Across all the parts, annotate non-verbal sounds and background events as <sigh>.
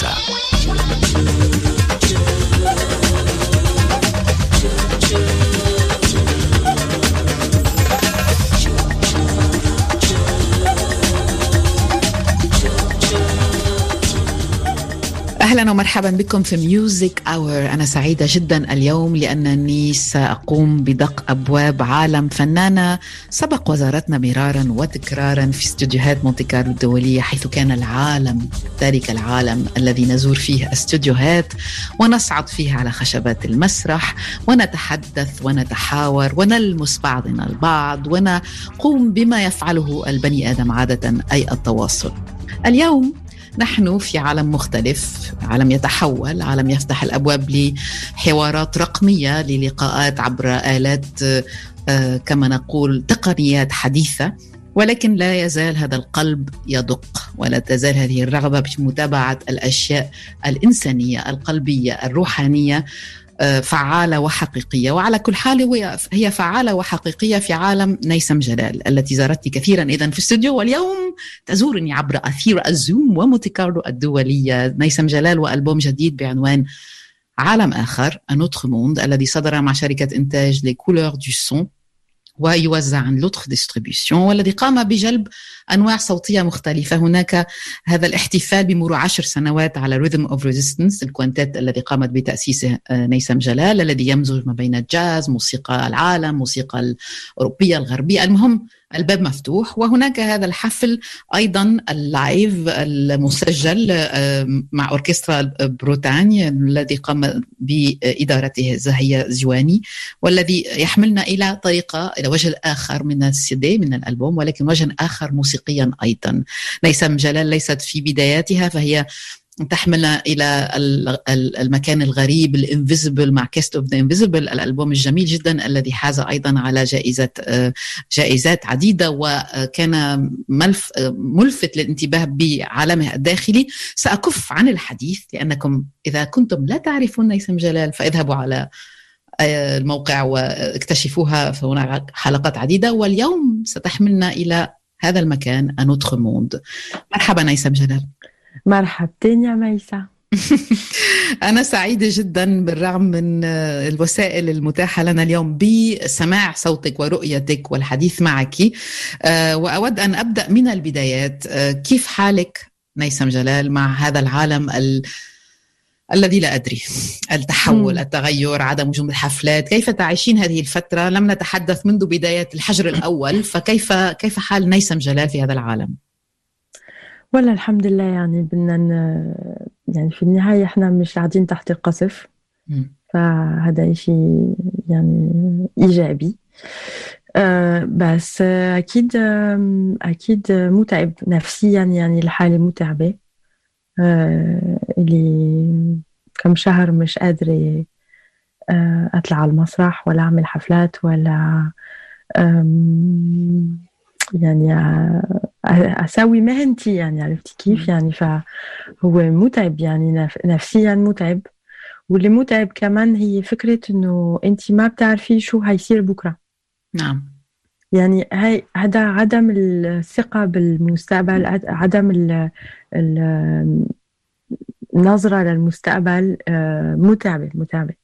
Salsa. أهلا ومرحبا بكم في Music Hour أنا سعيدة جدا اليوم لأنني سأقوم بدق أبواب عالم فنانة سبق وزارتنا مرارا وتكرارا في استديوهات مونتي كارلو الدولية حيث كان العالم ذلك العالم الذي نزور فيه استديوهات ونصعد فيه على خشبات المسرح ونتحدث ونتحاور ونلمس بعضنا البعض ونقوم بما يفعله البني آدم عادة أي التواصل. اليوم نحن في عالم مختلف عالم يتحول عالم يفتح الأبواب لحوارات رقمية للقاءات عبر آلات آه، كما نقول تقنيات حديثة. ولكن لا يزال هذا القلب يدق ولا تزال هذه الرغبة في متابعة الأشياء الإنسانية القلبية الروحانية. فعالة وحقيقية. وعلى كل حال هي فعالة وحقيقية في عالم نيسم جلال التي زارتني كثيرا. إذا في الاستوديو واليوم تزورني عبر أثير ال Zoom ومونتي كارلو الدولية. نيسم جلال وألبوم جديد بعنوان عالم آخر Un autre monde الذي صدر مع شركة إنتاج Les Couleurs du Son ويوزع عن L'Autre Distribution. والذي قام بجلب أنواع صوتية مختلفة. هناك هذا الاحتفال بمرور عشر سنوات على Rhythm of Resistance ال quintet الذي قامت بتأسيسه آه، نيسم جلال الذي يمزج ما بين الجاز موسيقى العالم موسيقى الأوروبية الغربية. المهم الباب مفتوح وهناك هذا الحفل أيضا ال live المسجل مع أوركسترا بروتاني الذي قام بإدارته زهية زيواني والذي يحملنا إلى طريقة إلى وجه اخر من السي من الألبوم ولكن وجه آخر موسيقيا أيضا. نيسم جلال ليست في بداياتها فهي تحملنا إلى المكان الغريب ال invisible مع Quest of the Invisible الألبوم الجميل جدا الذي حاز أيضا على جائزة جائزات عديدة وكان ملف ملفت للانتباه بعالمه الداخلي. سأكف عن الحديث لأنكم إذا كنتم لا تعرفون نيسم جلال فاذهبوا على الموقع واكتشفوها فهناك حلقات عديدة. واليوم ستحملنا إلى هذا المكان انوتخ موند مرحبا نيسم جلال. مرحبتين يا ميسة <laughs> أنا سعيدة جدا بالرغم من الوسائل المتاحة لنا اليوم بسماع صوتك ورؤيتك والحديث معك. آه، وأود أن أبدأ من البدايات. آه، كيف حالك نيسم جلال مع هذا العالم ال... الذي لا أدري؟ التحول التغير عدم وجود الحفلات كيف تعيشين هذه الفترة؟ لم نتحدث منذ بداية الحجر الأول فكيف كيف حال نيسم جلال في هذا العالم؟ ولا الحمد لله يعني بدنا يعني في النهاية إحنا مش قاعدين تحت القصف. فهذا شيء يعني إيجابي. أه بس أكيد أكيد متعب نفسيا يعني الحالة متعبة. أه اللي كم شهر مش قادرة أه أطلع على المسرح ولا أعمل حفلات ولا يعني أسوي مهنتي يعني عرفتي كيف يعني فهو متعب يعني نفسيا متعب واللي متعب كمان هي فكرة انه انت ما بتعرفي شو هيصير بكرة نعم يعني هاي هذا عدم الثقة بالمستقبل عدم ال النظرة للمستقبل آه، متعبة متعبة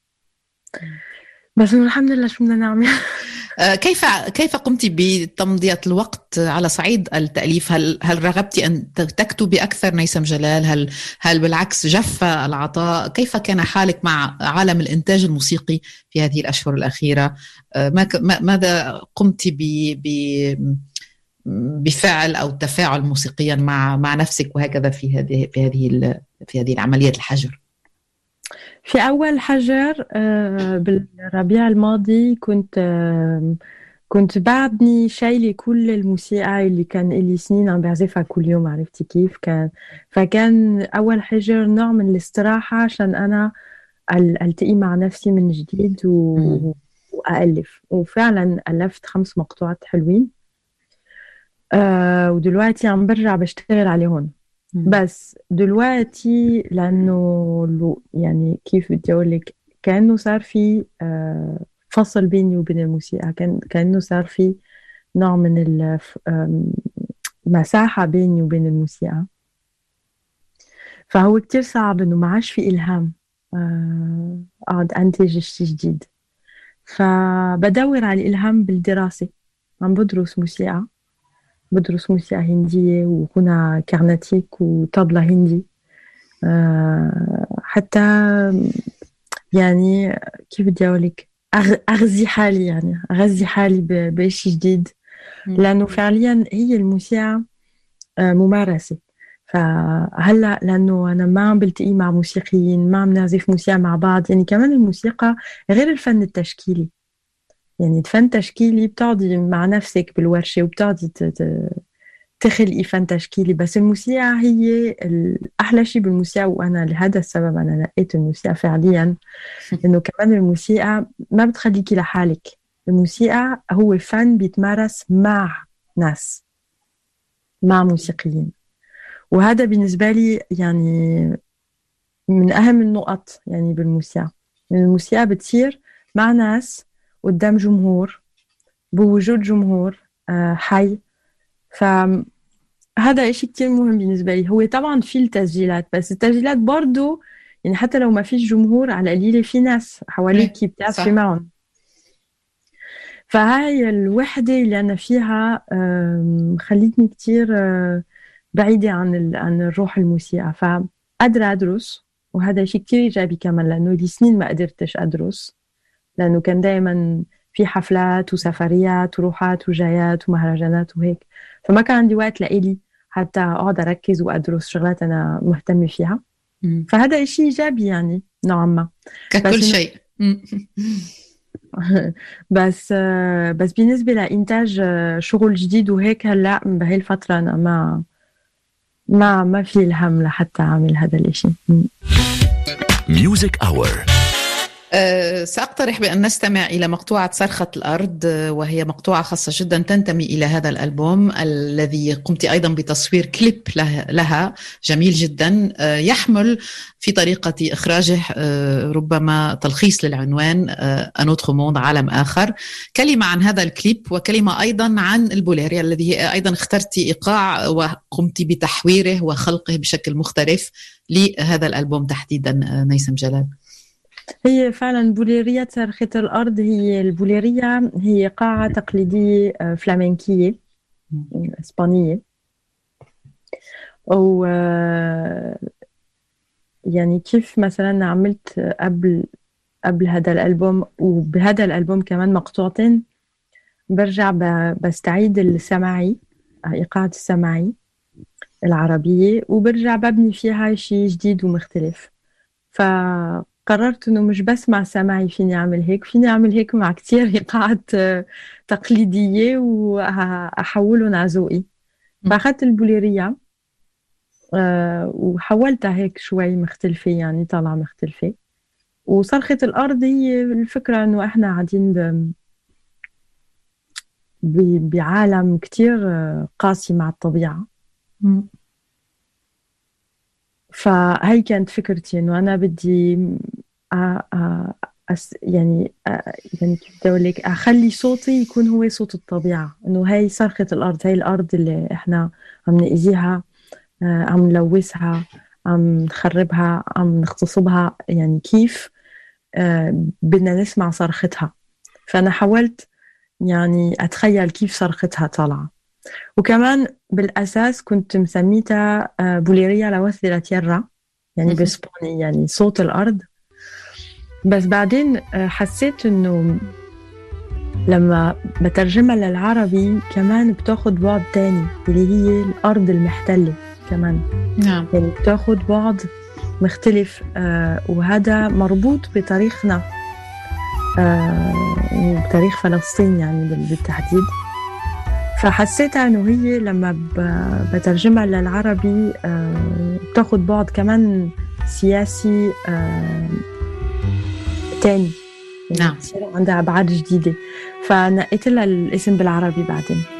بس الحمد لله شو بدنا نعمل كيف كيف قمت بتمضية الوقت على صعيد التأليف؟ هل هل رغبت أن تكتبي أكثر نيسم جلال؟ هل هل بالعكس جف العطاء؟ كيف كان حالك مع عالم الإنتاج الموسيقي في هذه الأشهر الأخيرة؟ آه، ماذا قمت ب بفعل أو تفاعل موسيقيا مع مع نفسك وهكذا في هذه في هذه في هذه العملية الحجر؟ في أول حجر آه، بالربيع الماضي كنت آه، كنت بعدني شايلة كل الموسيقى اللي كان لي سنين عم بعزفها كل يوم عرفتي كيف؟ كان فكان أول حجر نوع من الاستراحة عشان أنا ألتقي مع نفسي من جديد و... وألف وفعلا ألفت خمس مقطوعات حلوين أه ودلوقتي عم برجع بشتغل عليهم. بس دلوقتي لأنه يعني كيف بدي أقول لك كأنه صار في آه، فصل بيني وبين الموسيقى كان كأنه صار في نوع من المساحه بيني وبين الموسيقى. فهو كتير صعب إنه ما عادش في إلهام آه، أقعد أنتج شيء جديد. فبدور على الإلهام بالدراسة عم بدرس موسيقى. بدرس موسيقى هندية وغنى كارناتيك وطبلة هندي. آه، حتى يعني كيف بدي أقول لك؟ أغذي حالي يعني أغذي حالي بشيء جديد. لأنه فعليا هي الموسيقى آه، ممارسة. فهلأ لأنه أنا ما عم بلتقي مع موسيقيين ما عم نعزف موسيقى مع بعض. يعني كمان الموسيقى غير الفن التشكيلي. يعني الفن التشكيلي بتقعدي مع نفسك بالورشة وبتقعدي تخلقي فن تشكيلي. بس الموسيقى هي أحلى شيء بالموسيقى وأنا لهذا السبب أنا نقيت الموسيقى فعليا. <laughs> إنه كمان الموسيقى ما بتخليكي لحالك. الموسيقى هو فن بيتمارس مع ناس مع موسيقيين. وهذا بالنسبة لي يعني من أهم النقط يعني بالموسيقى. الموسيقى بتصير مع ناس قدام جمهور بوجود جمهور آه، حي. فهذا إشي كتير مهم بالنسبة لي. هو طبعا في التسجيلات بس التسجيلات برضو يعني حتى لو ما فيش جمهور على القليلة في ناس حواليك بتعرفي معهم. فهاي الوحدة اللي أنا فيها خلتني كتير آه، بعيدة عن عن الروح الموسيقى. فقادرة أدرس وهذا شيء كتير إيجابي كمان لأنه لي سنين ما قدرتش أدرس. لأنه كان دائما في حفلات وسفريات وروحات وجايات ومهرجانات وهيك. فما كان عندي وقت لإلي حتى أقعد أركز وأدرس شغلات أنا مهتمة فيها. فهذا شيء إيجابي يعني نوعا ما. ككل شيء. <laughs> بس بس بالنسبة لإنتاج شغل جديد وهيك هلأ بهي الفترة أنا ما ما ما في الهم لحتى أعمل هذا الإشي. Music Hour سأقترح بأن نستمع إلى مقطوعة صرخة الأرض وهي مقطوعة خاصة جدا تنتمي إلى هذا الألبوم الذي قمت أيضا بتصوير كليب لها جميل جدا. أه يحمل في طريقة إخراجه ربما تلخيص للعنوان Un autre monde عالم آخر. كلمة عن هذا الكليب وكلمة أيضا عن البوليريا الذي أيضا اخترت إيقاع وقمت بتحويره وخلقه بشكل مختلف لهذا الألبوم تحديدا نيسم جلال. هي فعلا بوليرية صرخة الأرض هي البوليرية هي إيقاعة تقليدية آه، فلامنكية إسبانية. و آه، يعني كيف مثلا عملت قبل قبل هذا الألبوم؟ وبهذا الألبوم كمان مقطوعتين برجع بستعيد السماعي إيقاع السماعي العربية وبرجع ببني فيها شيء جديد ومختلف. ف قررت إنه مش بس مع سماعي فيني أعمل هيك فيني أعمل هيك مع كتير <laughs> إيقاعات تقليدية وأحولهم على ذوقي. فأخذت البوليرية آه، وحولتها هيك شوي مختلفة يعني طالعة مختلفة. وصرخة الأرض هي الفكرة إنه إحنا قاعدين ب... بعالم كتير قاسي مع الطبيعة. فهي كانت فكرتي إنه أنا بدي يعني يعني كيف بدي أقول لك؟ أخلي صوتي يكون هو صوت الطبيعة إنه هي صرخه الأرض هي الأرض اللي إحنا عم نأذيها عم نلوثها عم نخربها عم نغتصبها يعني كيف بدنا نسمع صرختها فأنا حاولت يعني أتخيل كيف صرختها طالعه وكمان بالأساس كنت مسميتها بوليريا لوث لا يعني باسباني يعني صوت الأرض. بس بعدين حسيت إنه لما بترجمها للعربي كمان بتاخد بعد تاني اللي هي الأرض المحتلة كمان. نعم. يعني بتاخد بعد مختلف آه وهذا مربوط بتاريخنا آه بتاريخ فلسطين يعني بالتحديد. فحسيتها إنه هي لما بترجمها للعربي آه، بتاخد بعد كمان سياسي آه، تاني. نعم. عندها أبعاد جديدة. فنقيت لها الاسم بالعربي بعدين.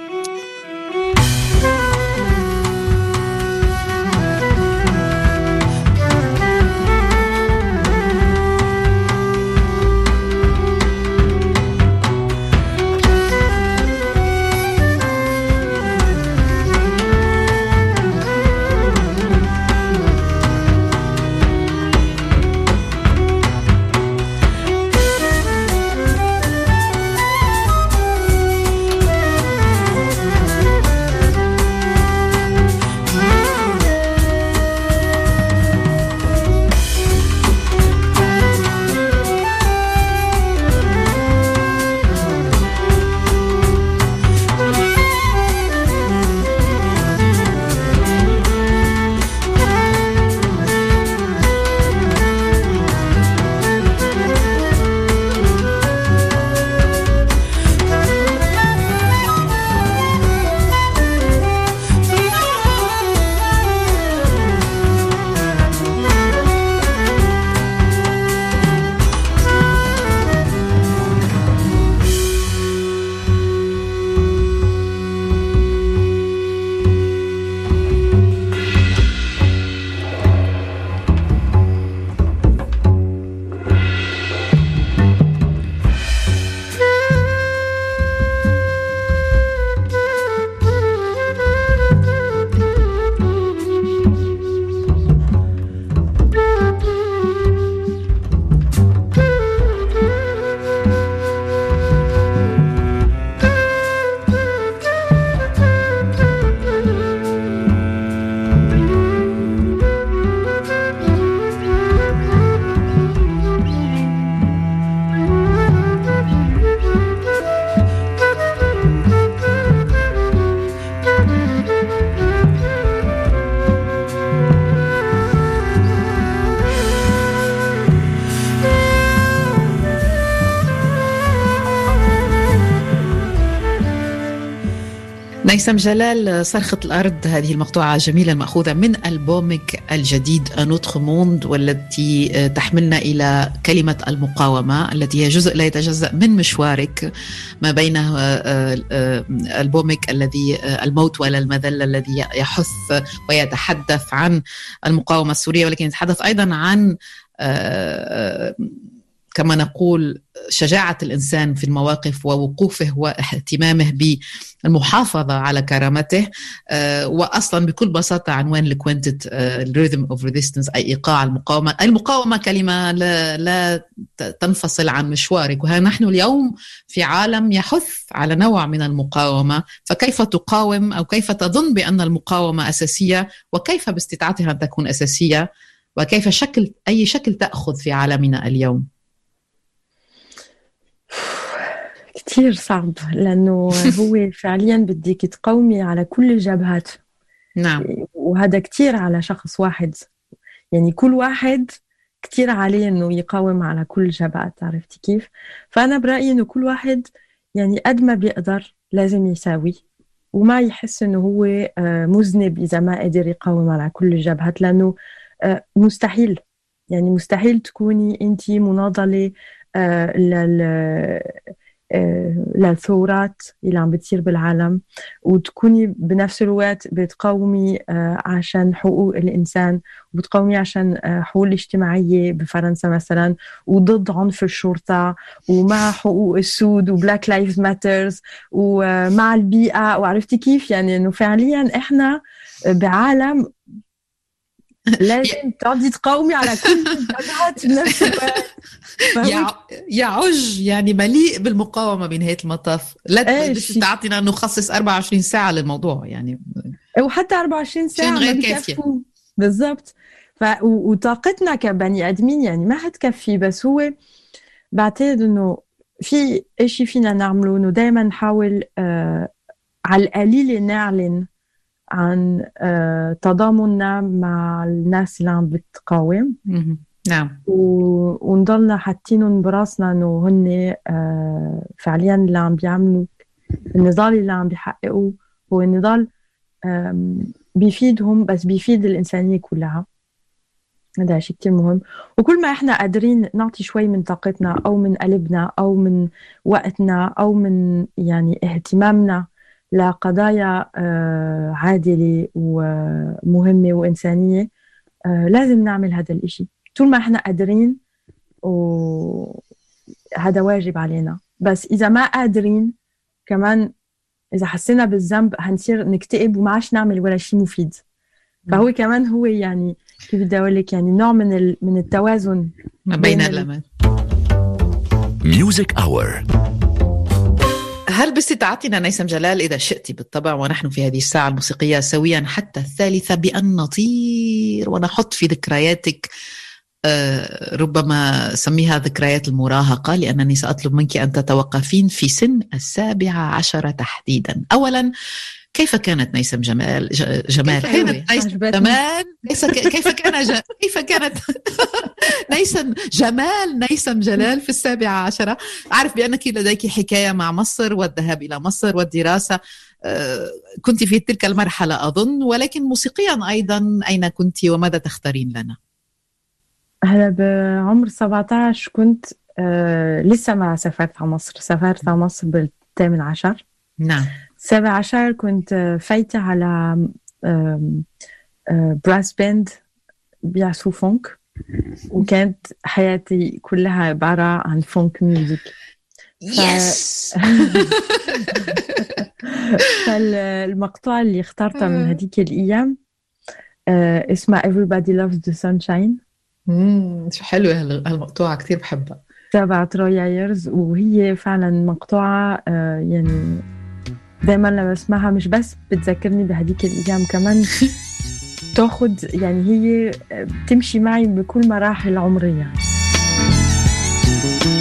نيسم جلال صرخة الأرض هذه المقطوعة جميلة المأخوذة من ألبومك الجديد أنوتخ موند والتي تحملنا إلى كلمة المقاومة التي هي جزء لا يتجزأ من مشوارك ما بين آه، آه، ألبومك الذي آه، الموت ولا المذلة الذي يحث ويتحدث عن المقاومة السورية ولكن يتحدث أيضا عن كما نقول شجاعة الإنسان في المواقف ووقوفه واهتمامه بالمحافظة على كرامته آه، وأصلا بكل بساطة عنوان ل quintet ال Rhythm of Resistance أي إيقاع المقاومة. المقاومة كلمة لا, لا تنفصل عن مشوارك. وها نحن اليوم في عالم يحث على نوع من المقاومة. فكيف تقاوم أو كيف تظن بأن المقاومة أساسية؟ وكيف باستطاعتها أن تكون أساسية؟ وكيف شكل أي شكل تأخذ في عالمنا اليوم؟ كتير صعب لأنه <laughs> هو فعليا بدك تقومي على كل الجبهات. نعم. وهذا كتير على شخص واحد. يعني كل واحد كتير عليه إنه يقاوم على كل الجبهات عرفتي كيف؟ فأنا برأيي إنه كل واحد يعني قد ما بيقدر لازم يساوي. وما يحس إنه هو آه، مذنب إذا ما قدر يقاوم على كل الجبهات لأنه آه، مستحيل. يعني مستحيل تكوني انت مناضلة للثورات اللي عم بتصير بالعالم وتكوني بنفس الوقت بتقاومي آه، عشان حقوق الإنسان وبتقاومي عشان حقوق الاجتماعية بفرنسا مثلا وضد عنف الشرطة ومع حقوق السود و Black Lives Matters ومع البيئة. وعرفتي كيف؟ يعني إنه فعليا إحنا بعالم <laughs> لازم تقعدي تقاومي على كل الجبهات بنفس الوقت يعج يعني مليء بالمقاومة بنهايه المطاف. لا تعطينا نخصص 24 ساعة للموضوع يعني. وحتى 24 ساعة غير كافية. بالضبط. ف... وطاقتنا كبني آدمين يعني ما حتكفي بس هو بعتقد إنه في شيء فينا نعمله إنه دائما نحاول آه على القليل نعلن عن آه، تضامننا مع الناس اللي عم بتقاوم. نعم. ونضلنا حاطينهم براسنا انه هن آه، فعليا اللي عم بيعملوا النضال اللي عم بيحققوه هو النضال بيفيدهم بس بيفيد الإنسانية كلها. هذا شيء كتير مهم. وكل ما إحنا قادرين نعطي شوي من طاقتنا أو من قلبنا أو من وقتنا أو من يعني اهتمامنا لقضايا آه، عادلة ومهمة وإنسانية. آه، لازم نعمل هذا الإشي. طول ما إحنا قادرين وهذا واجب علينا. بس إذا ما قادرين كمان إذا حسينا بالذنب هنصير نكتئب وما عادش نعمل ولا شيء مفيد. فهو كمان هو يعني كيف بدي أقول لك يعني نوع من من التوازن ما بين الأمان Music Hour هل باستطاعتنا نيسم جلال إذا شئت بالطبع ونحن في هذه الساعة الموسيقية سويا حتى الثالثة بأن نطير ونحط في ذكرياتك. ربما سميها ذكريات المراهقة لأنني سأطلب منك أن تتوقفين في سن السابعة عشرة تحديدا. أولا كيف كانت نيسم جمال؟ جمال كيف كانت نيسم جمال؟ كيف كان كيف كانت <laughs> نيسم جمال نيسم جلال في السابعة عشرة أعرف بأنك لديك حكاية مع مصر والذهاب إلى مصر والدراسة. آه، كنت في تلك المرحلة أظن ولكن موسيقيا أيضا أين كنت وماذا تختارين لنا؟ هلا بعمر 17 كنت آه لسه ما سافرت على مصر. سافرت على مصر بالثامن عشر. نعم. سابع عشر كنت فايتة على brass band بيعزفوا funk وكانت حياتي كلها عبارة عن funk music yes فالمقطوعة اللي اخترتها من هذيك الأيام آه، اسمها Everybody Loves the Sunshine. شو حلوة هالمقطوعة كثير بحبها تبعت رويا ييرز وهي فعلا مقطوعة آه، يعني دايما لما بسمعها مش بس بتذكرني بهديك الأيام كمان <laughs> تاخد يعني هي بتمشي معي بكل مراحل عمرية sunshine.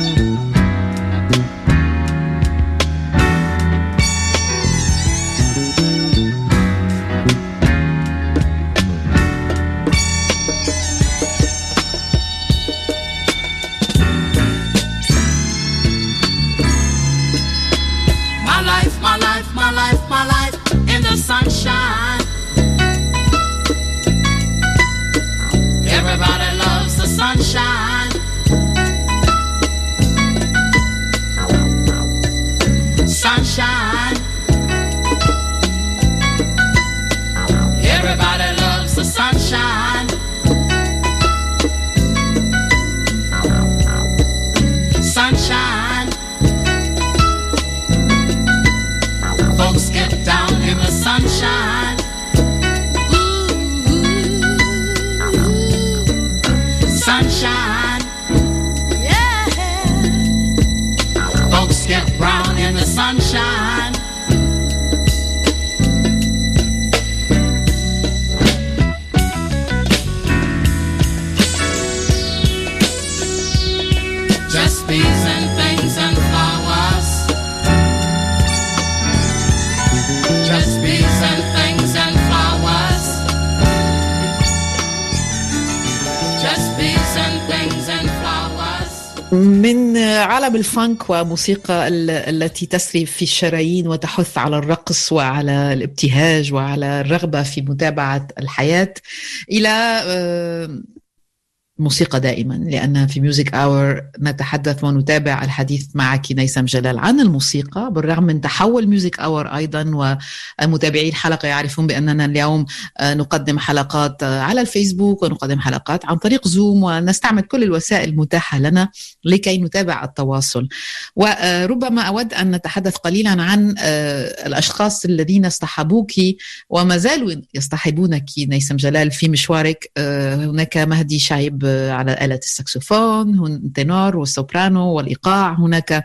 Sunshine. ال funk وموسيقى ال- التي تسري في الشرايين وتحث على الرقص وعلى الابتهاج وعلى الرغبة في متابعة الحياة إلى آه، موسيقى دائما لأن في Music Hour نتحدث ونتابع الحديث معك نيسم جلال عن الموسيقى بالرغم من تحول Music Hour أيضا ومتابعي الحلقة يعرفون بأننا اليوم آه، نقدم حلقات آه، على الفيسبوك ونقدم حلقات عن طريق زوم ونستعمل كل الوسائل المتاحة لنا لكي نتابع التواصل. وربما أود أن نتحدث قليلا عن آه، الأشخاص الذين اصطحبوك وما زالوا يصطحبونك نيسم جلال في مشوارك. هناك مهدي شايب على آلة الساكسوفون التنور والسوبرانو والإيقاع. هناك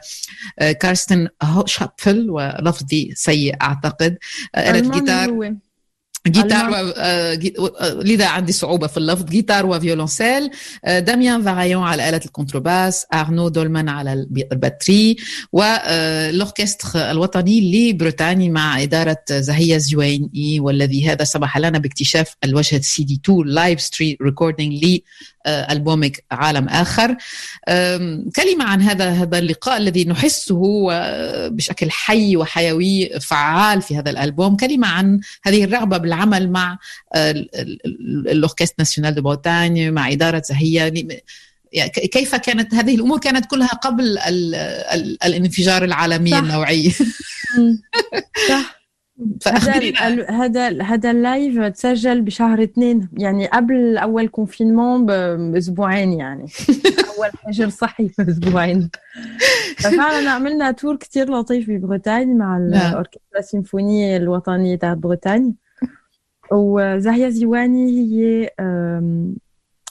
آه، كارستن شابفل ولفظي سيء أعتقد. آه، آلة جيتار. جيتار و... آه، لذا عندي صعوبة في اللفظ. جيتار وفيولونسيل. داميان فارايون على آلة الكونترباس. أرنو دولمان على الب- ال batterie. والأوركستر الوطني لبريتاني مع إدارة زهية زيواني والذي هذا سمح لنا باكتشاف الوجه سي دي 2 live street recording لألبومك عالم آخر. كلمة عن هذا هذا اللقاء الذي نحسه آه، بشكل حي وحيوي فعال في هذا الألبوم. كلمة عن هذه الرغبة بالعمل مع آه، ال- ال- ال- ال orchestre national de Bretagne مع إدارة زهية. يعني ك- كيف كانت هذه الأمور؟ كانت كلها قبل ال ال الانفجار العالمي صح. النوعي. <laughs> صح. ال- هذا هذا ال live تسجل بشهر اثنين يعني قبل أول confinement بأسبوعين يعني. <laughs> أول حجر صحي باسبوعين ففعلا عملنا tour كتير لطيف ببريتانيا مع نعم. الأوركسترا السيمفونية الوطنية تاعت بريتانيا. وزاهية زيواني هي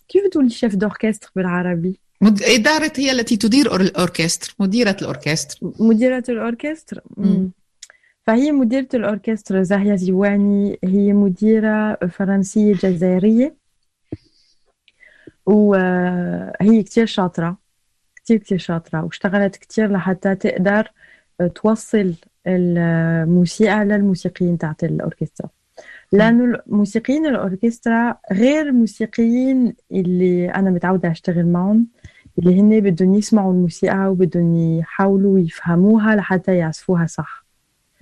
كيف تقولي chef d'orchestre بالعربي؟ إدارة هي التي تدير أور- ال orchestre مديرة ال orchestre. مديرة ال orchestre. مم. فهي مديرة ال orchestre زاهية زيواني هي مديرة فرنسية جزائرية. وهي كتير شاطرة كتير كتير شاطرة واشتغلت كتير لحتى تقدر توصل الموسيقى للموسيقيين تاعت الأوركسترا. لأنه موسيقيين الأوركسترا غير الموسيقيين اللي أنا متعودة أشتغل معهم اللي هن بدهم يسمعوا الموسيقى وبدهم يحاولوا يفهموها لحتى يعزفوها صح.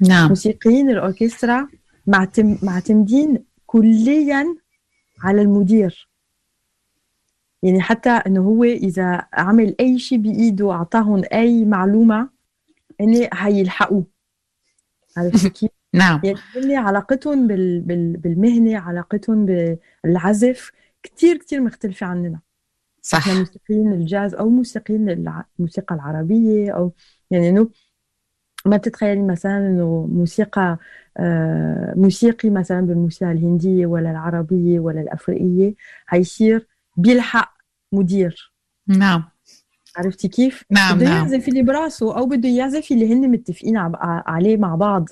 نعم. موسيقيين الأوركسترا معتم- معتمدين كليا على المدير. يعني حتى إنه هو إذا عمل أي شيء بإيده أعطاهم أي معلومة هن هيلحقوه عرفت <laughs> كيف؟ نعم. يعني هن علاقتهم بال... بال... بالمهنة علاقتهم بالعزف كتير كتير مختلفة عننا. صح. موسيقيين الجاز أو موسيقيين الموسيقى العربية أو يعني إنه ما تتخيلي مثلا إنه موسيقى آه، موسيقي مثلا بالموسيقى الهندية ولا العربية ولا الأفريقية هيصير بيلحق مدير. نعم. عرفتي كيف؟ نعم بده نعم. يعزف اللي براسه أو بده يعزف اللي هن متفقين عليه مع بعض.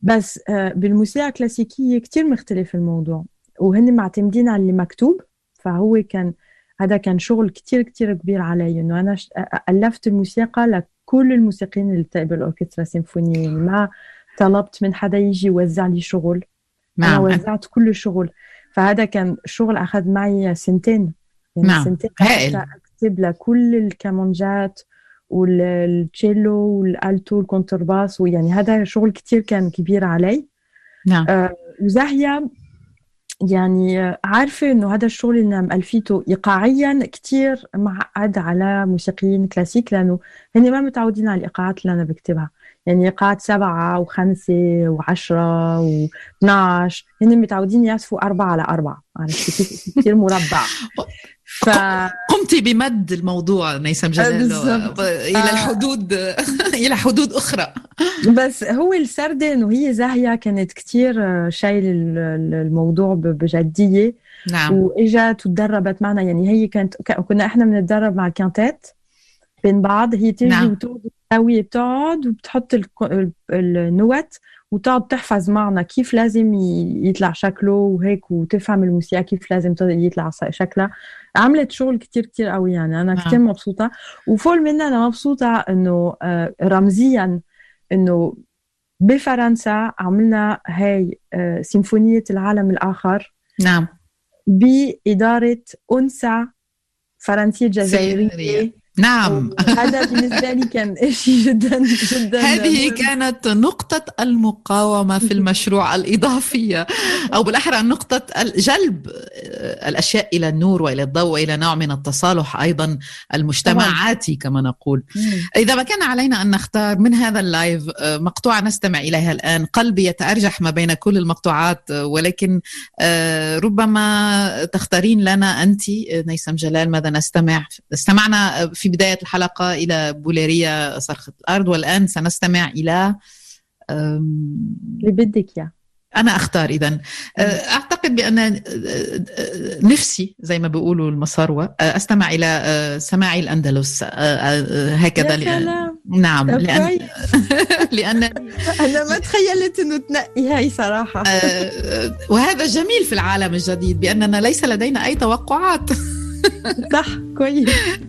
بس آه، بالموسيقى الكلاسيكية كتير مختلف الموضوع. وهن معتمدين على اللي مكتوب. فهو كان هذا كان شغل كتير كتير كبير علي. إنه أنا ألفت الموسيقى لكل الموسيقيين اللي بتقبل الأوركسترا السيمفونيه يعني ما طلبت من حدا يجي يوزع لي شغل. أنا نعم. وزعت كل الشغل فهذا كان شغل أخذ معي سنتين. يعني نعم. سنتين هائل. أكتب لكل الكمانجات والتشيلو وال alto والكونترباس ويعني هذا شغل كتير كان كبير علي. نعم. آه، وزاهية يعني عارفة إنه هذا الشغل اللي مألفيته إيقاعيا كتير معقد على موسيقيين كلاسيك لأنه هن ما متعودين على الإيقاعات اللي أنا بكتبها. يعني إيقاعات سبعة وخمسة وعشرة و12 هن متعودين يعزفوا أربعة على أربعة عرفتي كتير مربع. <laughs> ف... قمت بمد الموضوع نيسم جلال إلى الحدود <laughs> إلى حدود أخرى. بس هو السردة إنه هي زاهية كانت كتير شايل الموضوع بجدية. نعم. وإجت وتدربت معنا يعني هي كانت كنا إحنا بنتدرب مع الكانتات بين بعض. هي تيجي نعم. وتقعد الزاوية بتقعد وبتحط النوت وتقعد تحفظ معنا كيف لازم يطلع شكله وهيك وتفهم الموسيقى كيف لازم يطلع شكلها. عملت شغل كتير كتير قوي يعني. أنا كتير مبسوطة. وفوق منها أنا مبسوطة إنه رمزيا إنه بفرنسا عملنا هاي سيمفونية العالم الآخر نعم. بإدارة أنثى فرنسية جزائرية. نعم. هذا بالنسبة لي كان <laughs> شيء جدا جدا. هذه كانت نقطة المقاومة في <laughs> المشروع الإضافية أو بالأحرى نقطة جلب الأشياء إلى النور وإلى الضوء وإلى نوع من التصالح أيضا المجتمعاتي كما نقول. إذا ما كان علينا أن نختار من هذا اللايف مقطوعة نستمع إليها الآن. قلبي يتأرجح ما بين كل المقطوعات ولكن ربما تختارين لنا أنت نيسم جلال ماذا نستمع؟ استمعنا في بداية الحلقة إلى بوليريا صرخة الأرض والآن سنستمع إلى اللي بدك إياه. أنا أختار إذا أعتقد بأن نفسي زي ما بيقولوا المصاروة أستمع إلى سماعي الأندلس. هكذا لأن نعم لأن <laughs> لأن أنا ما تخيلت إنه تنقي هاي صراحة وهذا جميل في العالم الجديد بأننا ليس لدينا أي توقعات. صح كويس. <laughs>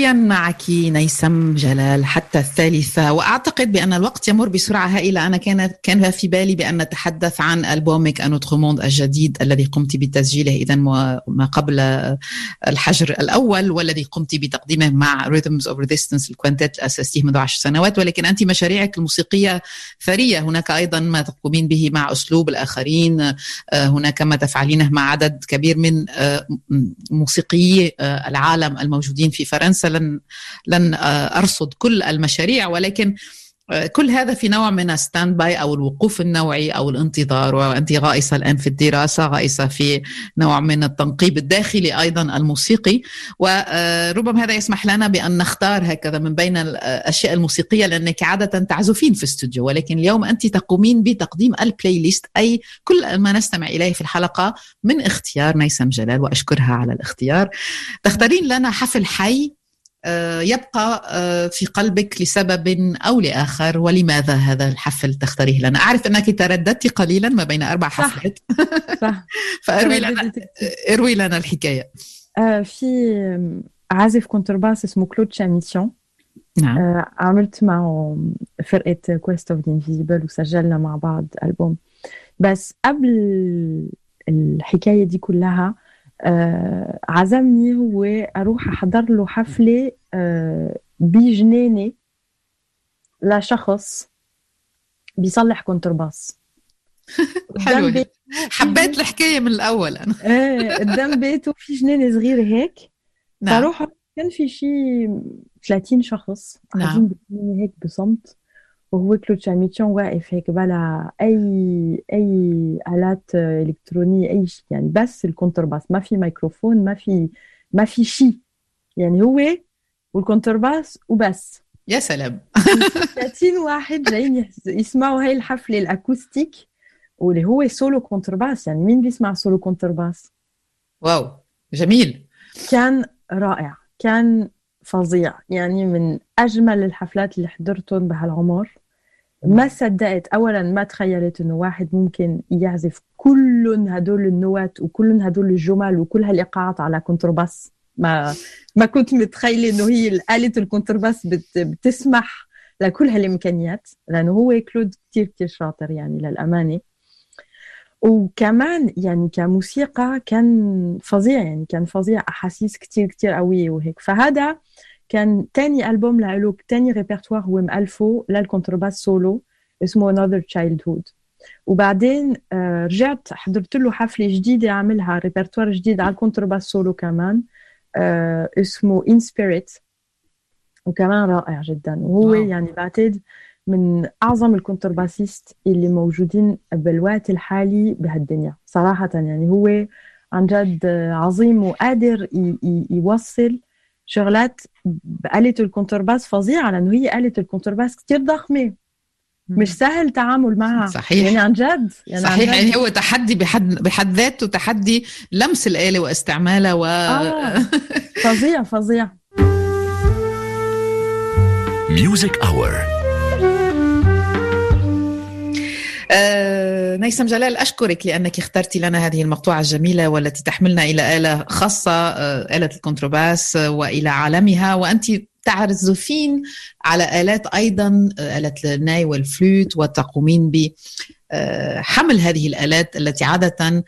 سويا معك نيسم جلال حتى الثالثة. وأعتقد بأن الوقت يمر بسرعة هائلة. أنا كان كان في بالي بأن نتحدث عن ألبومك Un autre monde الجديد الذي قمت بتسجيله إذا ما قبل الحجر الأول والذي قمت بتقديمه مع Rhythms of Resistance ال quintette أسستيه منذ عشر سنوات. ولكن أنت مشاريعك الموسيقية ثرية هناك أيضا ما تقومين به مع أسلوب الآخرين. هناك ما تفعلينه مع عدد كبير من موسيقيي العالم الموجودين في فرنسا. لن لن أرصد كل المشاريع ولكن كل هذا في نوع من stand-by أو الوقوف النوعي أو الانتظار وأنت غائصة الآن في الدراسة غائصة في نوع من التنقيب الداخلي أيضا الموسيقي. وربما هذا يسمح لنا بأن نختار هكذا من بين الأشياء الموسيقية لأنك عادة تعزفين في استوديو ولكن اليوم أنت تقومين بتقديم ال playlist أي كل ما نستمع إليه في الحلقة من اختيار نيسم جلال وأشكرها على الاختيار. تختارين لنا حفل حي يبقى في قلبك لسبب أو لآخر ولماذا هذا الحفل تختاريه لنا؟ أعرف أنك ترددت قليلا ما بين أربع حفلات. صح. <laughs> فاروي لنا اروي لنا الحكاية. في عازف كونترباس اسمه كلود تشاميتشيان نعم. عملت معه فرقة Quest of the Invisible وسجلنا مع بعض ألبوم. بس قبل الحكاية دي كلها آه عزمني هو أروح أحضر له حفلة آه بجنينة لشخص بيصلح كونترباس <laughs> حلو حبيت الحكاية من الأول أنا. <laughs> إيه قدام بيته في جنينة صغيرة هيك. نعم. كان في شيء 30 شخص قاعدين بالجنينة هيك بصمت. وهو كلود تشاميتشيان واقف هيك بلا اي اي الات الكترونيه اي شيء يعني بس الكونترباس ما في ميكروفون ما في ما في شيء يعني هو والكونترباس وبس يا سلام 30 واحد جايين يسمعوا هاي الحفله ال acoustic واللي هو سولو كونترباس يعني مين بيسمع سولو كونترباس واو جميل كان رائع كان فظيع يعني من اجمل الحفلات اللي حضرتهم بهالعمر ما صدقت؟ اولا ما تخيلت إنه واحد ممكن يعزف كل هدول النوتات وكل هدول الجمل وكل هالإيقاعات على كونترباس. ما ما كنت متخيلة إنه هي آلة الكونترباس بت بتسمح لكل هالإمكانيات لأنه هو كلود كثير كثير شاطر يعني للأمانة. وكمان يعني كموسيقى كان فظيع يعني كان فظيع أحاسيس كثير كثير قوية وهيك. فهذا كان تاني ألبوم له تاني ريبرتوار هو مألفه للكونترباس سولو اسمه Another Childhood. وبعدين آه رجعت حضرت له حفلة جديدة عاملها ريبرتوار جديد على الكونترباس سولو كمان آه اسمه In Spirit. وكمان رائع جدا. وهو واو. يعني بعتقد من أعظم ال contrebassistes اللي موجودين بالوقت الحالي بهالدنيا. صراحة يعني هو عن جد عظيم وقادر يوصل شغلات بآلة الكونترباس فظيعة لأنه هي آلة الكونترباس كتير ضخمة مش سهل التعامل معها صحيح. يعني عن جد يعني عن صحيح جد. يعني هو تحدي بحد بحد ذاته تحدي لمس الآلة واستعمالها و آه. <laughs> فظيع فظيع Music Hour آه، نيسم جلال أشكرك لأنك اخترتي لنا هذه المقطوعة الجميلة والتي تحملنا إلى آلة خاصة آه، آلة الكونترباس آه، وإلى عالمها. وأنت تعزفين على آلات أيضا آلة الناي والفلوت وتقومين بحمل هذه الآلات التي عادة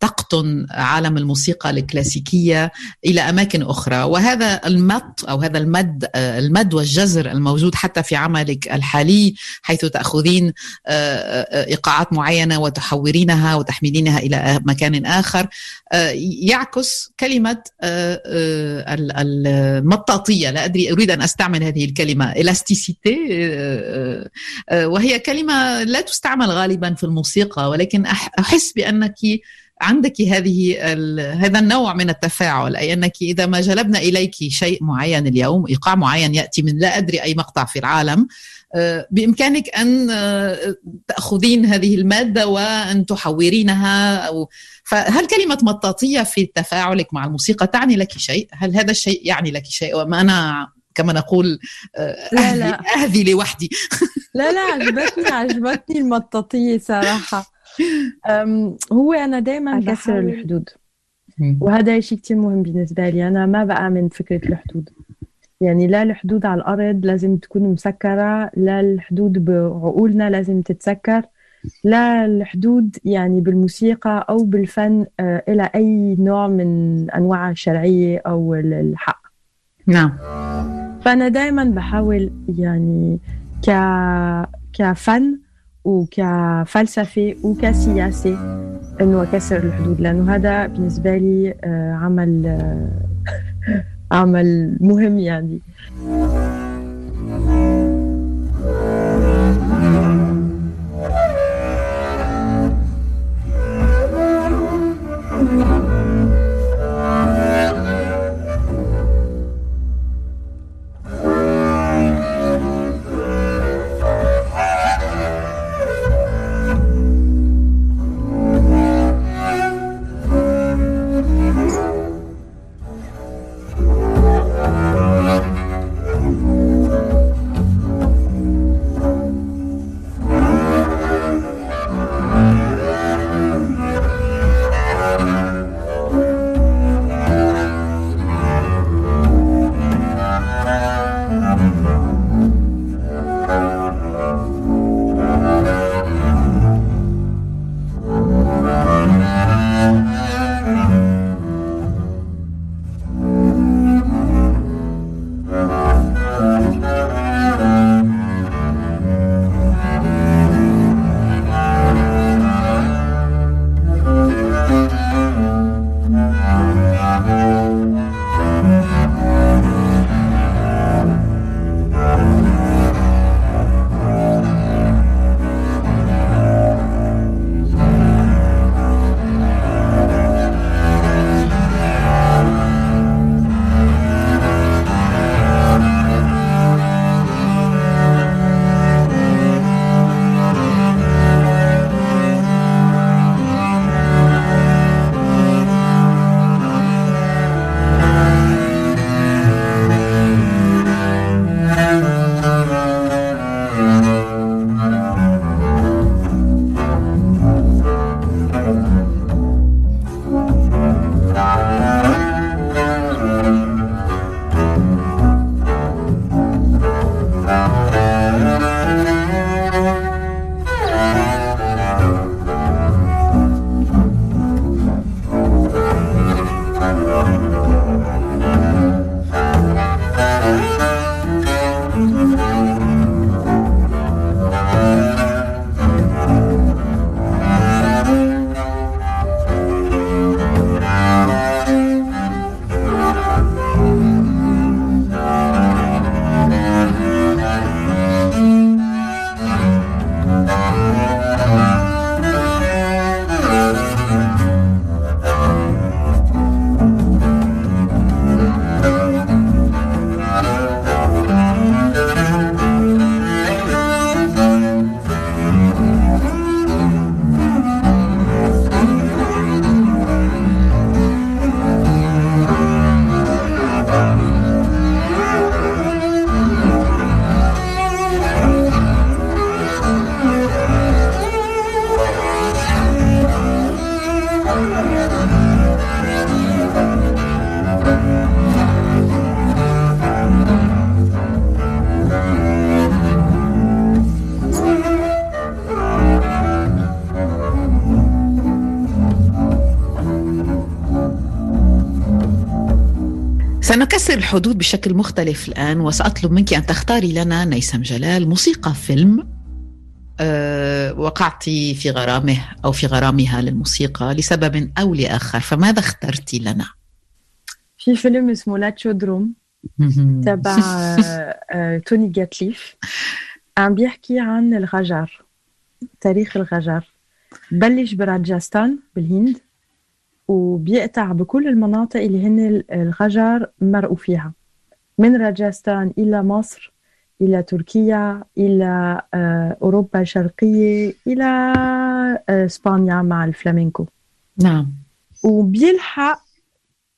تقطن عالم الموسيقى الكلاسيكية إلى أماكن أخرى. وهذا المط أو هذا المد آه، المد والجزر الموجود حتى في عملك الحالي حيث تأخذين إيقاعات معينة وتحورينها وتحملينها إلى مكان آخر. يعكس كلمة المطاطية. لا أدري أريد أن أستعمل هذه الكلمة. إلاستيسيتي وهي كلمة لا تستعمل غالبا في الموسيقى ولكن أحس بأنك عندك هذه هذا النوع من التفاعل أي أنك إذا ما جلبنا إليك شيء معين اليوم إيقاع معين يأتي من لا أدري أي مقطع في العالم بإمكانك أن تأخذين هذه المادة وأن تحورينها أو فهل كلمة مطاطية في تفاعلك مع الموسيقى تعني لك شيء؟ هل هذا الشيء يعني لك شيء؟ وما أنا كما نقول لا لا اهذي لوحدي لا لا عجبتني عجبتني المطاطية صراحة هو أنا دائما كسر الحدود. وهذا شيء كتير مهم بالنسبة لي. أنا ما بآمن بفكرة الحدود. يعني لا الحدود على الأرض لازم تكون مسكرة لا الحدود بعقولنا لازم تتسكر لا الحدود يعني بالموسيقى أو بالفن آه، إلى أي نوع من أنواع الشرعية أو ال- الحق. نعم. فأنا دائما بحاول يعني ك كفن وكفلسفة وكسياسة إنه أكسر الحدود. لأنه هذا بالنسبة لي آه، عمل آه، <laughs> عمل مهم يعني. الحدود بشكل مختلف الآن وسأطلب منك أن تختاري لنا نيسم جلال موسيقى فيلم أه وقعت في غرامه أو في غرامها للموسيقى لسبب أو لآخر فماذا اخترتي لنا؟ في فيلم اسمه لاتشو دروم تبع آه، آه، توني جاتليف عم بيحكي عن الغجر تاريخ الغجر. بلش براجستان بالهند. وبيقطع بكل المناطق اللي هن الغجر مرقوا فيها. من راجستان إلى مصر إلى تركيا إلى آه، أوروبا الشرقية إلى آه، إسبانيا مع الفلامينكو. نعم. وبيلحق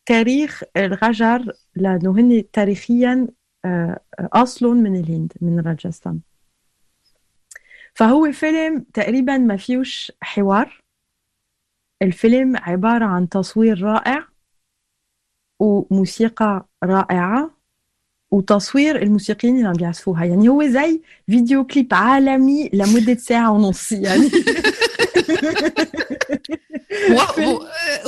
تاريخ الغجر لأنه هن تاريخيا آه، أصلهم من الهند من راجستان. فهو فيلم تقريبا ما فيهوش حوار. الفيلم عبارة عن تصوير رائع وموسيقى رائعة وتصوير الموسيقيين اللي عم بيعزفوها يعني هو زي فيديو كليب عالمي لمدة ساعة ونص يعني. <laughs> و...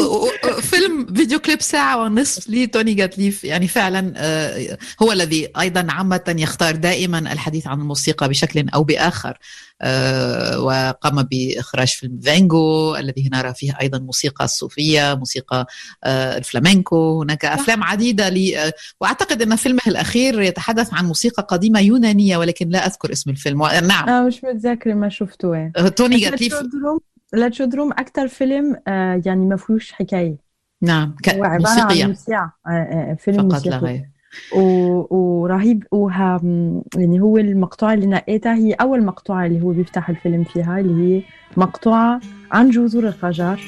و... فيلم. فيديو كليب ساعة ونصف لتوني جاتليف يعني فعلا آه، هو الذي أيضا عامة يختار دائما الحديث عن الموسيقى بشكل أو بآخر آه، وقام بإخراج فيلم Vengo الذي نرى فيه أيضا موسيقى الصوفية موسيقى آه، الفلامنكو هناك أفلام عديدة له وأعتقد أن فيلمه الأخير يتحدث عن موسيقى قديمة يونانية ولكن لا أذكر اسم الفيلم. نعم. أنا مش متذكرة ما شفته توني جاتليف Latcho Drom أكثر فيلم آه، يعني ما فيهوش حكاية نعم ك... هو عبارة موسيقية. عن موسيقى آه، آه، فيلم فقط موسيقي. لا غير و... ورهيب وها يعني هو المقطوعة اللي نقيتها هي أول مقطوعة اللي هو بيفتح الفيلم فيها اللي هي مقطوعة عن جذور الغجر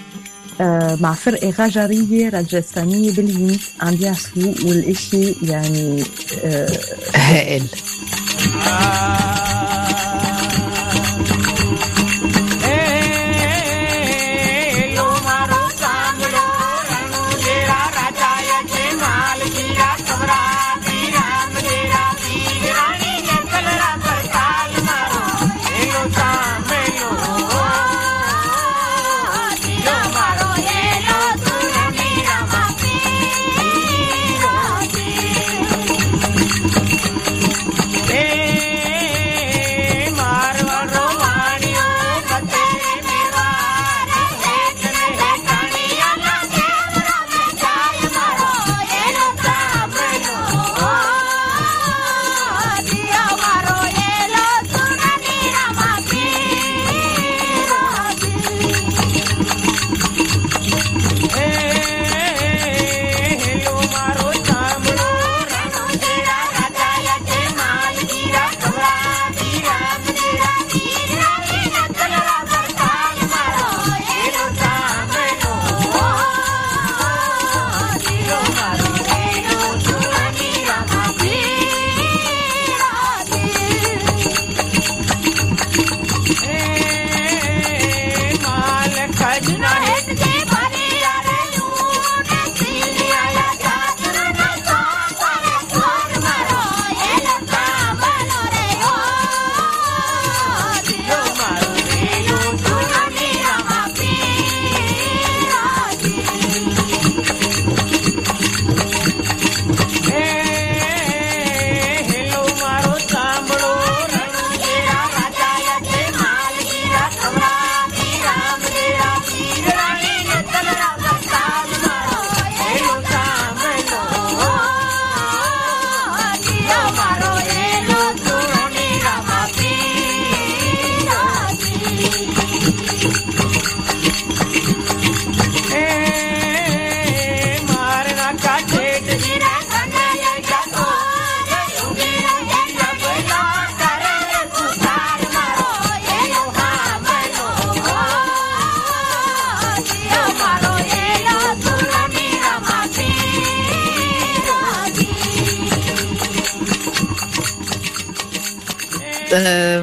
مع فرقة غجرية راجستانية بالهند عم بيعزفوا والإشي يعني هائل desarrollen.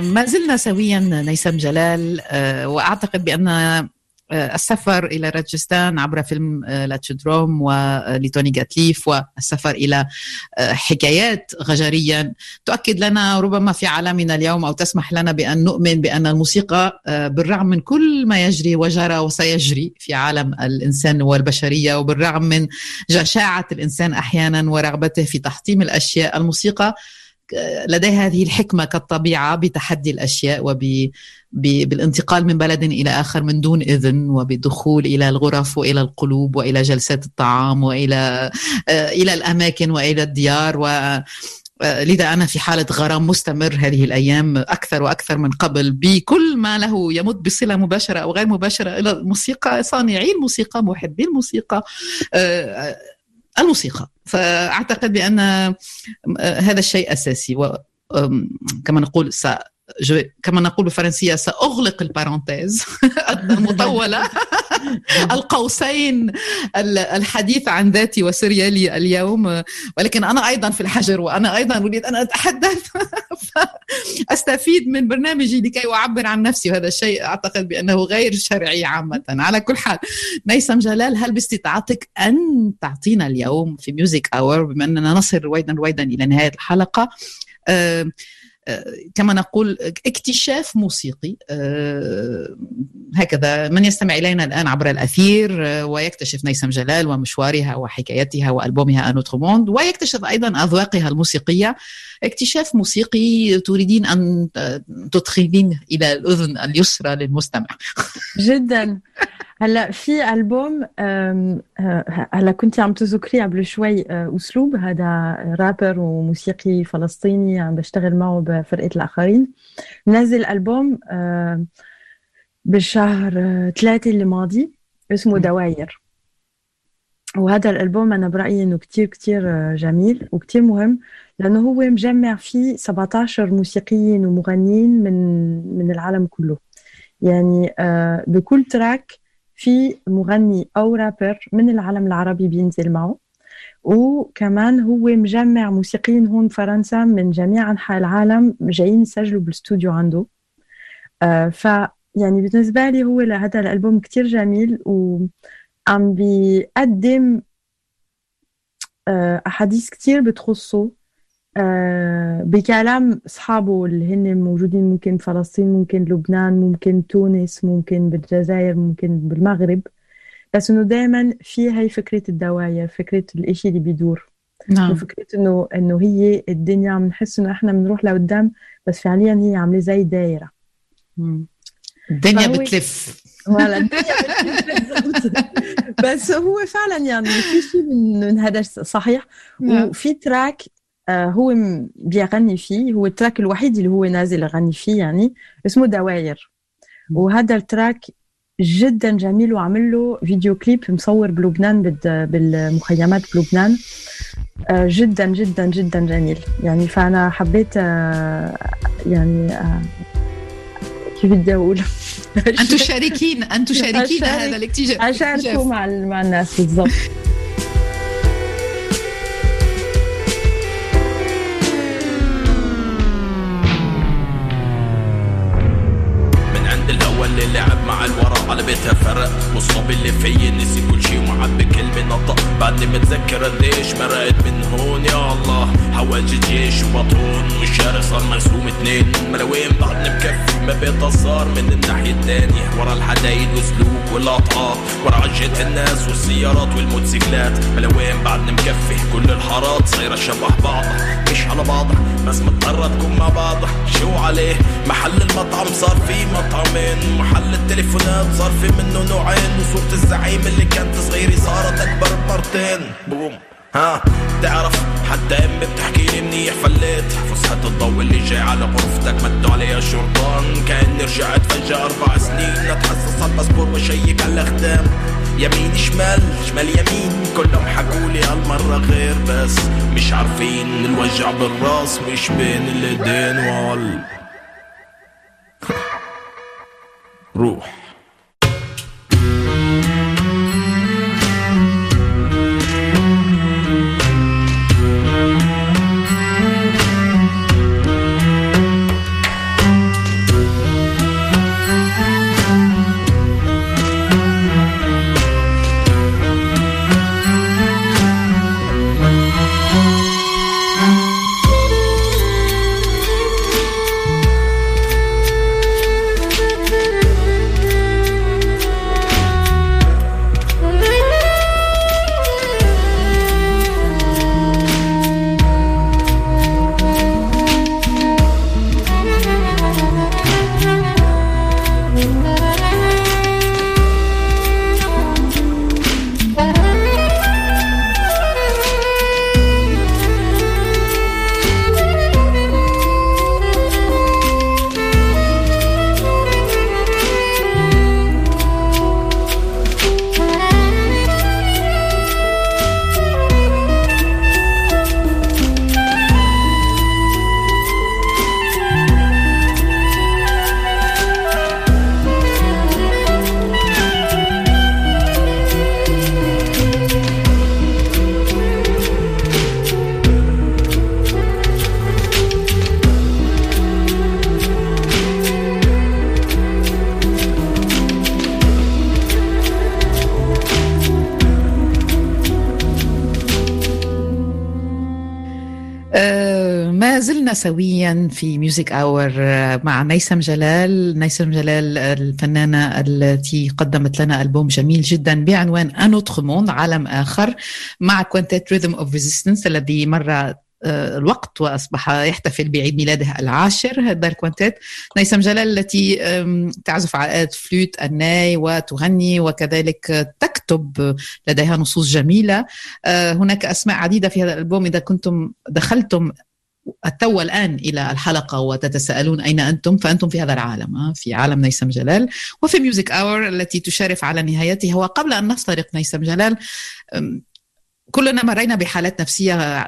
ما زلنا سويا نيسم جلال وأعتقد بأن السفر إلى راجستان عبر فيلم لاتشدروم ولتوني جاتليف والسفر إلى حكايات غجريا تؤكد لنا ربما في عالمنا اليوم أو تسمح لنا بأن نؤمن بأن الموسيقى بالرغم من كل ما يجري وجرى وسيجري في عالم الإنسان والبشرية وبالرغم من جشاعة الإنسان أحيانا ورغبته في تحطيم الأشياء الموسيقى لديها هذه الحكمة كالطبيعة بتحدي الأشياء وب بالانتقال من بلد إلى آخر من دون إذن وبالدخول إلى الغرف وإلى القلوب وإلى جلسات الطعام وإلى إلى الأماكن وإلى الديار و لذا أنا في حالة غرام مستمر هذه الأيام أكثر وأكثر من قبل بكل ما له يمت بصلة مباشرة أو غير مباشرة إلى الموسيقى صانعي الموسيقى محبي الموسيقى الموسيقى. فأعتقد بأن هذا الشيء أساسي. وكما نقول كما نقول بالفرنسيه ساغلق البارونتيز المطوله القوسين الحديث عن ذاتي وسريالي اليوم ولكن أنا أيضا في الحجر وأنا أيضا أريد أن أتحدث. <laughs> أستفيد من برنامجي لكي أعبر عن نفسي. وهذا الشيء أعتقد بأنه غير شرعي عامة. على كل حال نيسم جلال هل باستطاعتك أن تعطينا اليوم في Music Hour بما أننا نصل رويدا رويدا إلى نهاية الحلقة. أه كما نقول اكتشاف موسيقي. هكذا من يستمع إلينا الآن عبر الأثير ويكتشف نيسم جلال ومشوارها وحكايتها وألبومها Un Autre Monde ويكتشف أيضا أذواقها الموسيقية. اكتشاف موسيقي تريدين أن تدخلين إلى الأذن اليسرى للمستمع. جدا. <laughs> هلا في ألبوم هلا كنت عم تذكري قبل شوي أسلوب. هذا رابر وموسيقي فلسطيني عم بشتغل معه بفرقة الآخرين. نزل ألبوم بالشهر ثلاثة اللي ماضي اسمه دواير وهذا الألبوم أنا برأيي إنه كتير كتير جميل وكتير مهم لأنه هو مجمع فيه 17 موسيقيين ومغنيين من من العالم كله. يعني بكل تراك في مغني أو رابر من العالم العربي بينزل معه. وكمان هو مجمع موسيقيين هون فرنسا من جميع أنحاء العالم جايين يسجلوا بالاستوديو عنده. آه ف يعني بالنسبة لي هو هذا الألبوم كتير جميل وعم بيقدم آه أحاديث كتير بتخصه. بكلام أصحابه اللي هن موجودين ممكن فلسطين ممكن لبنان ممكن تونس ممكن بالجزائر ممكن بالمغرب. بس إنه دائما في هي فكرة الدواير فكرة الإشي اللي بيدور. نعم. وفكرة إنه إنه هي الدنيا عم نحس إنه إحنا بنروح لقدام بس فعليا هي عاملة زي دايرة. الدنيا فهو- بتلف. ولا الدنيا بتلف. <laughs> بس هو فعلا يعني في شيء من من هذا صحيح. نعم. وفي track آه، هو م- بيغني فيه. هو ال track الوحيد اللي هو نازل يغني فيه يعني اسمه دواير. وهذا ال track جدا جميل وعمل له فيديو كليب مصور بلبنان بال- بالمخيمات بلبنان. آه، جدا جدا جدا جميل. يعني فأنا حبيت آه، يعني آه، كيف بدي أقول؟ أن <laughs> تشاركين أن تشاركين هذا الاكتشاف. اشاركه مع مع الناس بالضبط. بيتها فرق مصاب اللي فيي نسي كل شي ومعبي كلمة نطق. بعدني متذكر قديش مرقت من هون. يا الله حواجز جيش وبطون والشارع صار مقسوم اتنين. ملاوين بعدني مكفي. ما صار من الناحية التانية. ورا الحدايد وسلوك والقطعات ورا عجة الناس والسيارات والموتوسيكلات. ملاوين بعدني مكفي. كل الحارات صايرة شبه بعضها مش على بعضها بس مضطرة تكون مع بعضها شو عليه؟ محل المطعم صار في مطعمين. محل التليفونات صار في منه نوعين وصورة الزعيم اللي كانت صغيرة صارت أكبر مرتين بوم. ها تعرف حتى امي بتحكي لي منيح فليت. فسحة الضوء اللي جاي على غرفتك مدوا عليها شرطان. كأني رجعت فجأة أربع سنين أتحسس على الباسبور وشيك على الختام يمين شمال شمال يمين كلهم حكولي هالمرة غير بس. مش عارفين الوجع بالراس مش بين الايدين وال روح. سويا في Music Hour مع نيسم جلال. نيسم جلال الفنانة التي قدمت لنا ألبوم جميل جدا بعنوان Un Autre Monde عالم آخر مع Quintet Rhythms of Resistance الذي مر الوقت وأصبح يحتفل بعيد ميلاده العاشر. هذا ال quintet نيسم جلال التي تعزف على آلة فلوت الناي وتغني وكذلك تكتب لديها نصوص جميلة. هناك أسماء عديدة في هذا الألبوم. إذا كنتم دخلتم التو الآن إلى الحلقة وتتساءلون أين أنتم؟ فأنتم في هذا العالم في عالم نيسم جلال. وفي Music Hour التي تشرف على نهايتها وقبل أن نترك نيسم جلال كلنا مرينا بحالات نفسية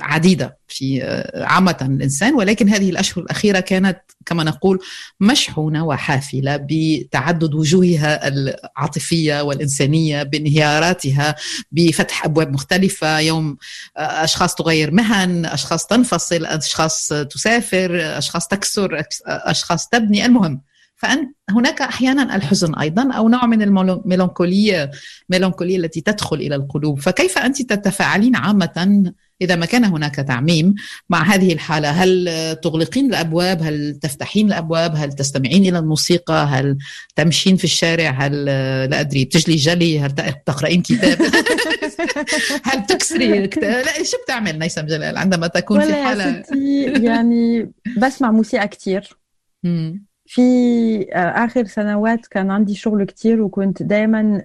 عديدة في عامة الإنسان ولكن هذه الأشهر الأخيرة كانت كما نقول مشحونة وحافلة بتعدد وجوهها العاطفية والإنسانية بانهياراتها بفتح أبواب مختلفة يوم أشخاص تغير مهن أشخاص تنفصل أشخاص تسافر أشخاص تكسر أشخاص تبني. المهم فأن هناك أحيانا الحزن أيضا أو نوع من الميلانكولية الميلانكولية التي تدخل إلى القلوب. فكيف أنت تتفاعلين عامة إذا ما كان هناك تعميم مع هذه الحالة؟ هل تغلقين الأبواب؟ هل تفتحين الأبواب؟ هل تستمعين إلى الموسيقى؟ هل تمشين في الشارع؟ هل لا أدري بتجلي جلي؟ هل تقرأين كتاب؟ <laughs> هل تكسري لا شو بتعمل نيسم جلال عندما تكون في حالة؟ يعني بسمع موسيقى كتير. <laughs> في آخر سنوات كان عندي شغل كتير وكنت دايما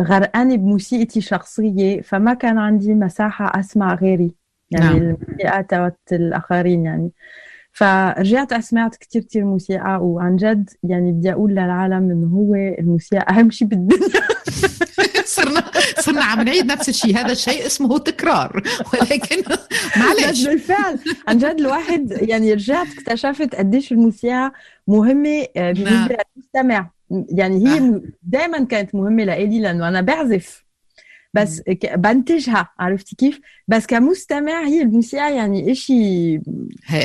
غرقانة بموسيقتي الشخصية فما كان عندي مساحة أسمع غيري يعني نعم. الموسيقى تاعت الآخرين يعني فرجعت سمعت كتير كتير موسيقى وعن جد يعني بدي أقول للعالم إنه هو الموسيقى أهم شيء بالدنيا <laughs> صرنا صرنا عم نعيد نفس الشيء. هذا الشيء اسمه تكرار. ولكن معلش. بالفعل. عن جد الواحد يعني رجعت اكتشفت قديش الموسيقى مهمة بالنسبة للمستمع يعني هي دائما كانت مهمة لإلي لأنه أنا بعزف. بس بنتجها. عرفتي كيف؟ بس كمستمع هي الموسيقى يعني إشي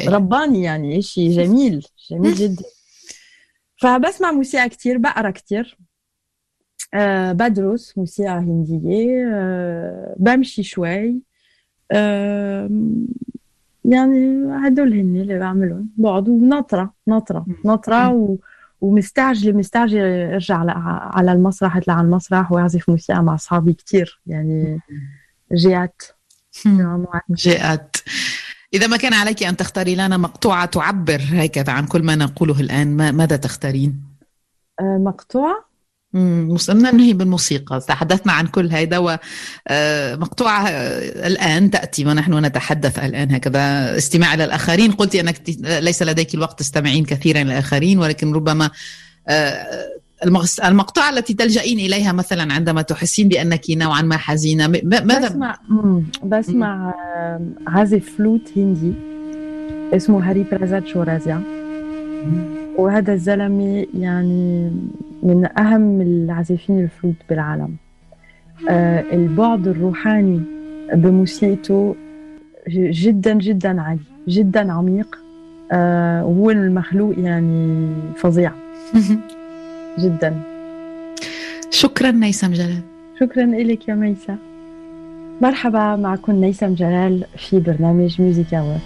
رباني يعني إشي جميل. جميل جدا. فبسمع موسيقى كتير بقرا كتير. بدرس موسيقى هندية بمشي شوي يعني هدول هن اللي بعملهم بقعد وناطرة ناطرة ناطرة و... ومستعجلة مستعجلة ارجع على المسرح اطلع على المسرح واعزف موسيقى مع اصحابي كتير يعني جيات جاءت إذا ما كان عليك أن تختاري لنا مقطوعة تعبر هكذا عن كل ما نقوله الآن ماذا تختارين؟ مقطوعة؟ وصلنا ننهي بالموسيقى. تحدثنا عن كل هذا ومقطوعة الآن تأتي ونحن نتحدث الآن هكذا. استماع إلى الآخرين. قلت أنك ليس لديك الوقت تستمعين كثيرا للآخرين ولكن ربما المقطوعة التي تلجئين إليها مثلا عندما تحسين بأنك نوعا ما حزينة ماذا؟ بسمع بسمع عازف فلوت هندي اسمه هاري برازات شورازيا. وهذا الزلمة يعني من أهم العازفين الفلوت بالعالم. آه البعد الروحاني بموسيقته جدا جدا عالي جدا عميق. آه وهو المخلوق يعني فظيع. <laughs> جدا. شكرا نيسم جلال. شكرا لك يا ميسا. مرحبا معكم نيسم جلال في برنامج Music Hour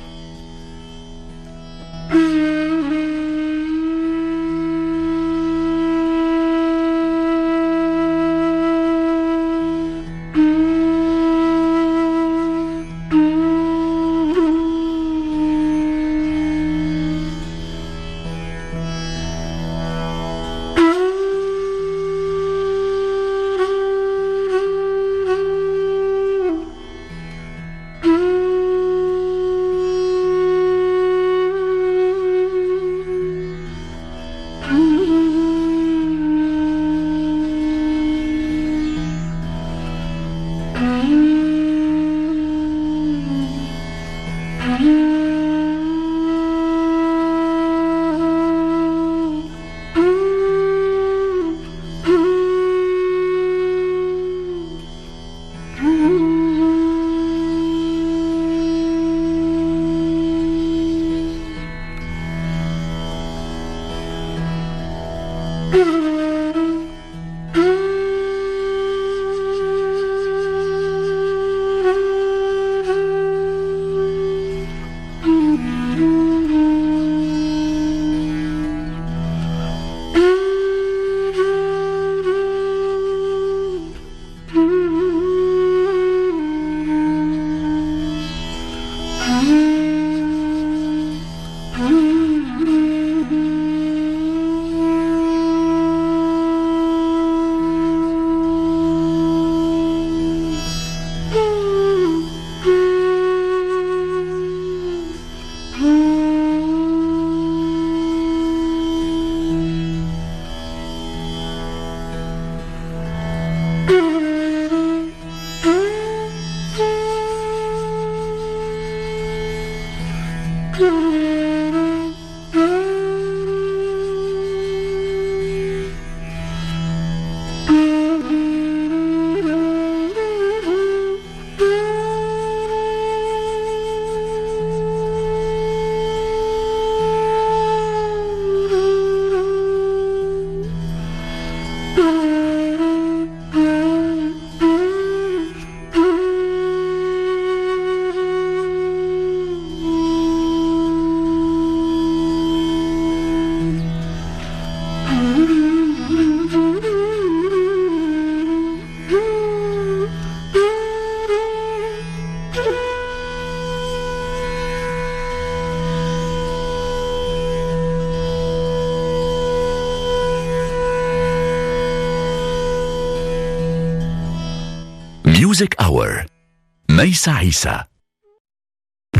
Raissa Issa.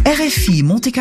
RFI Monte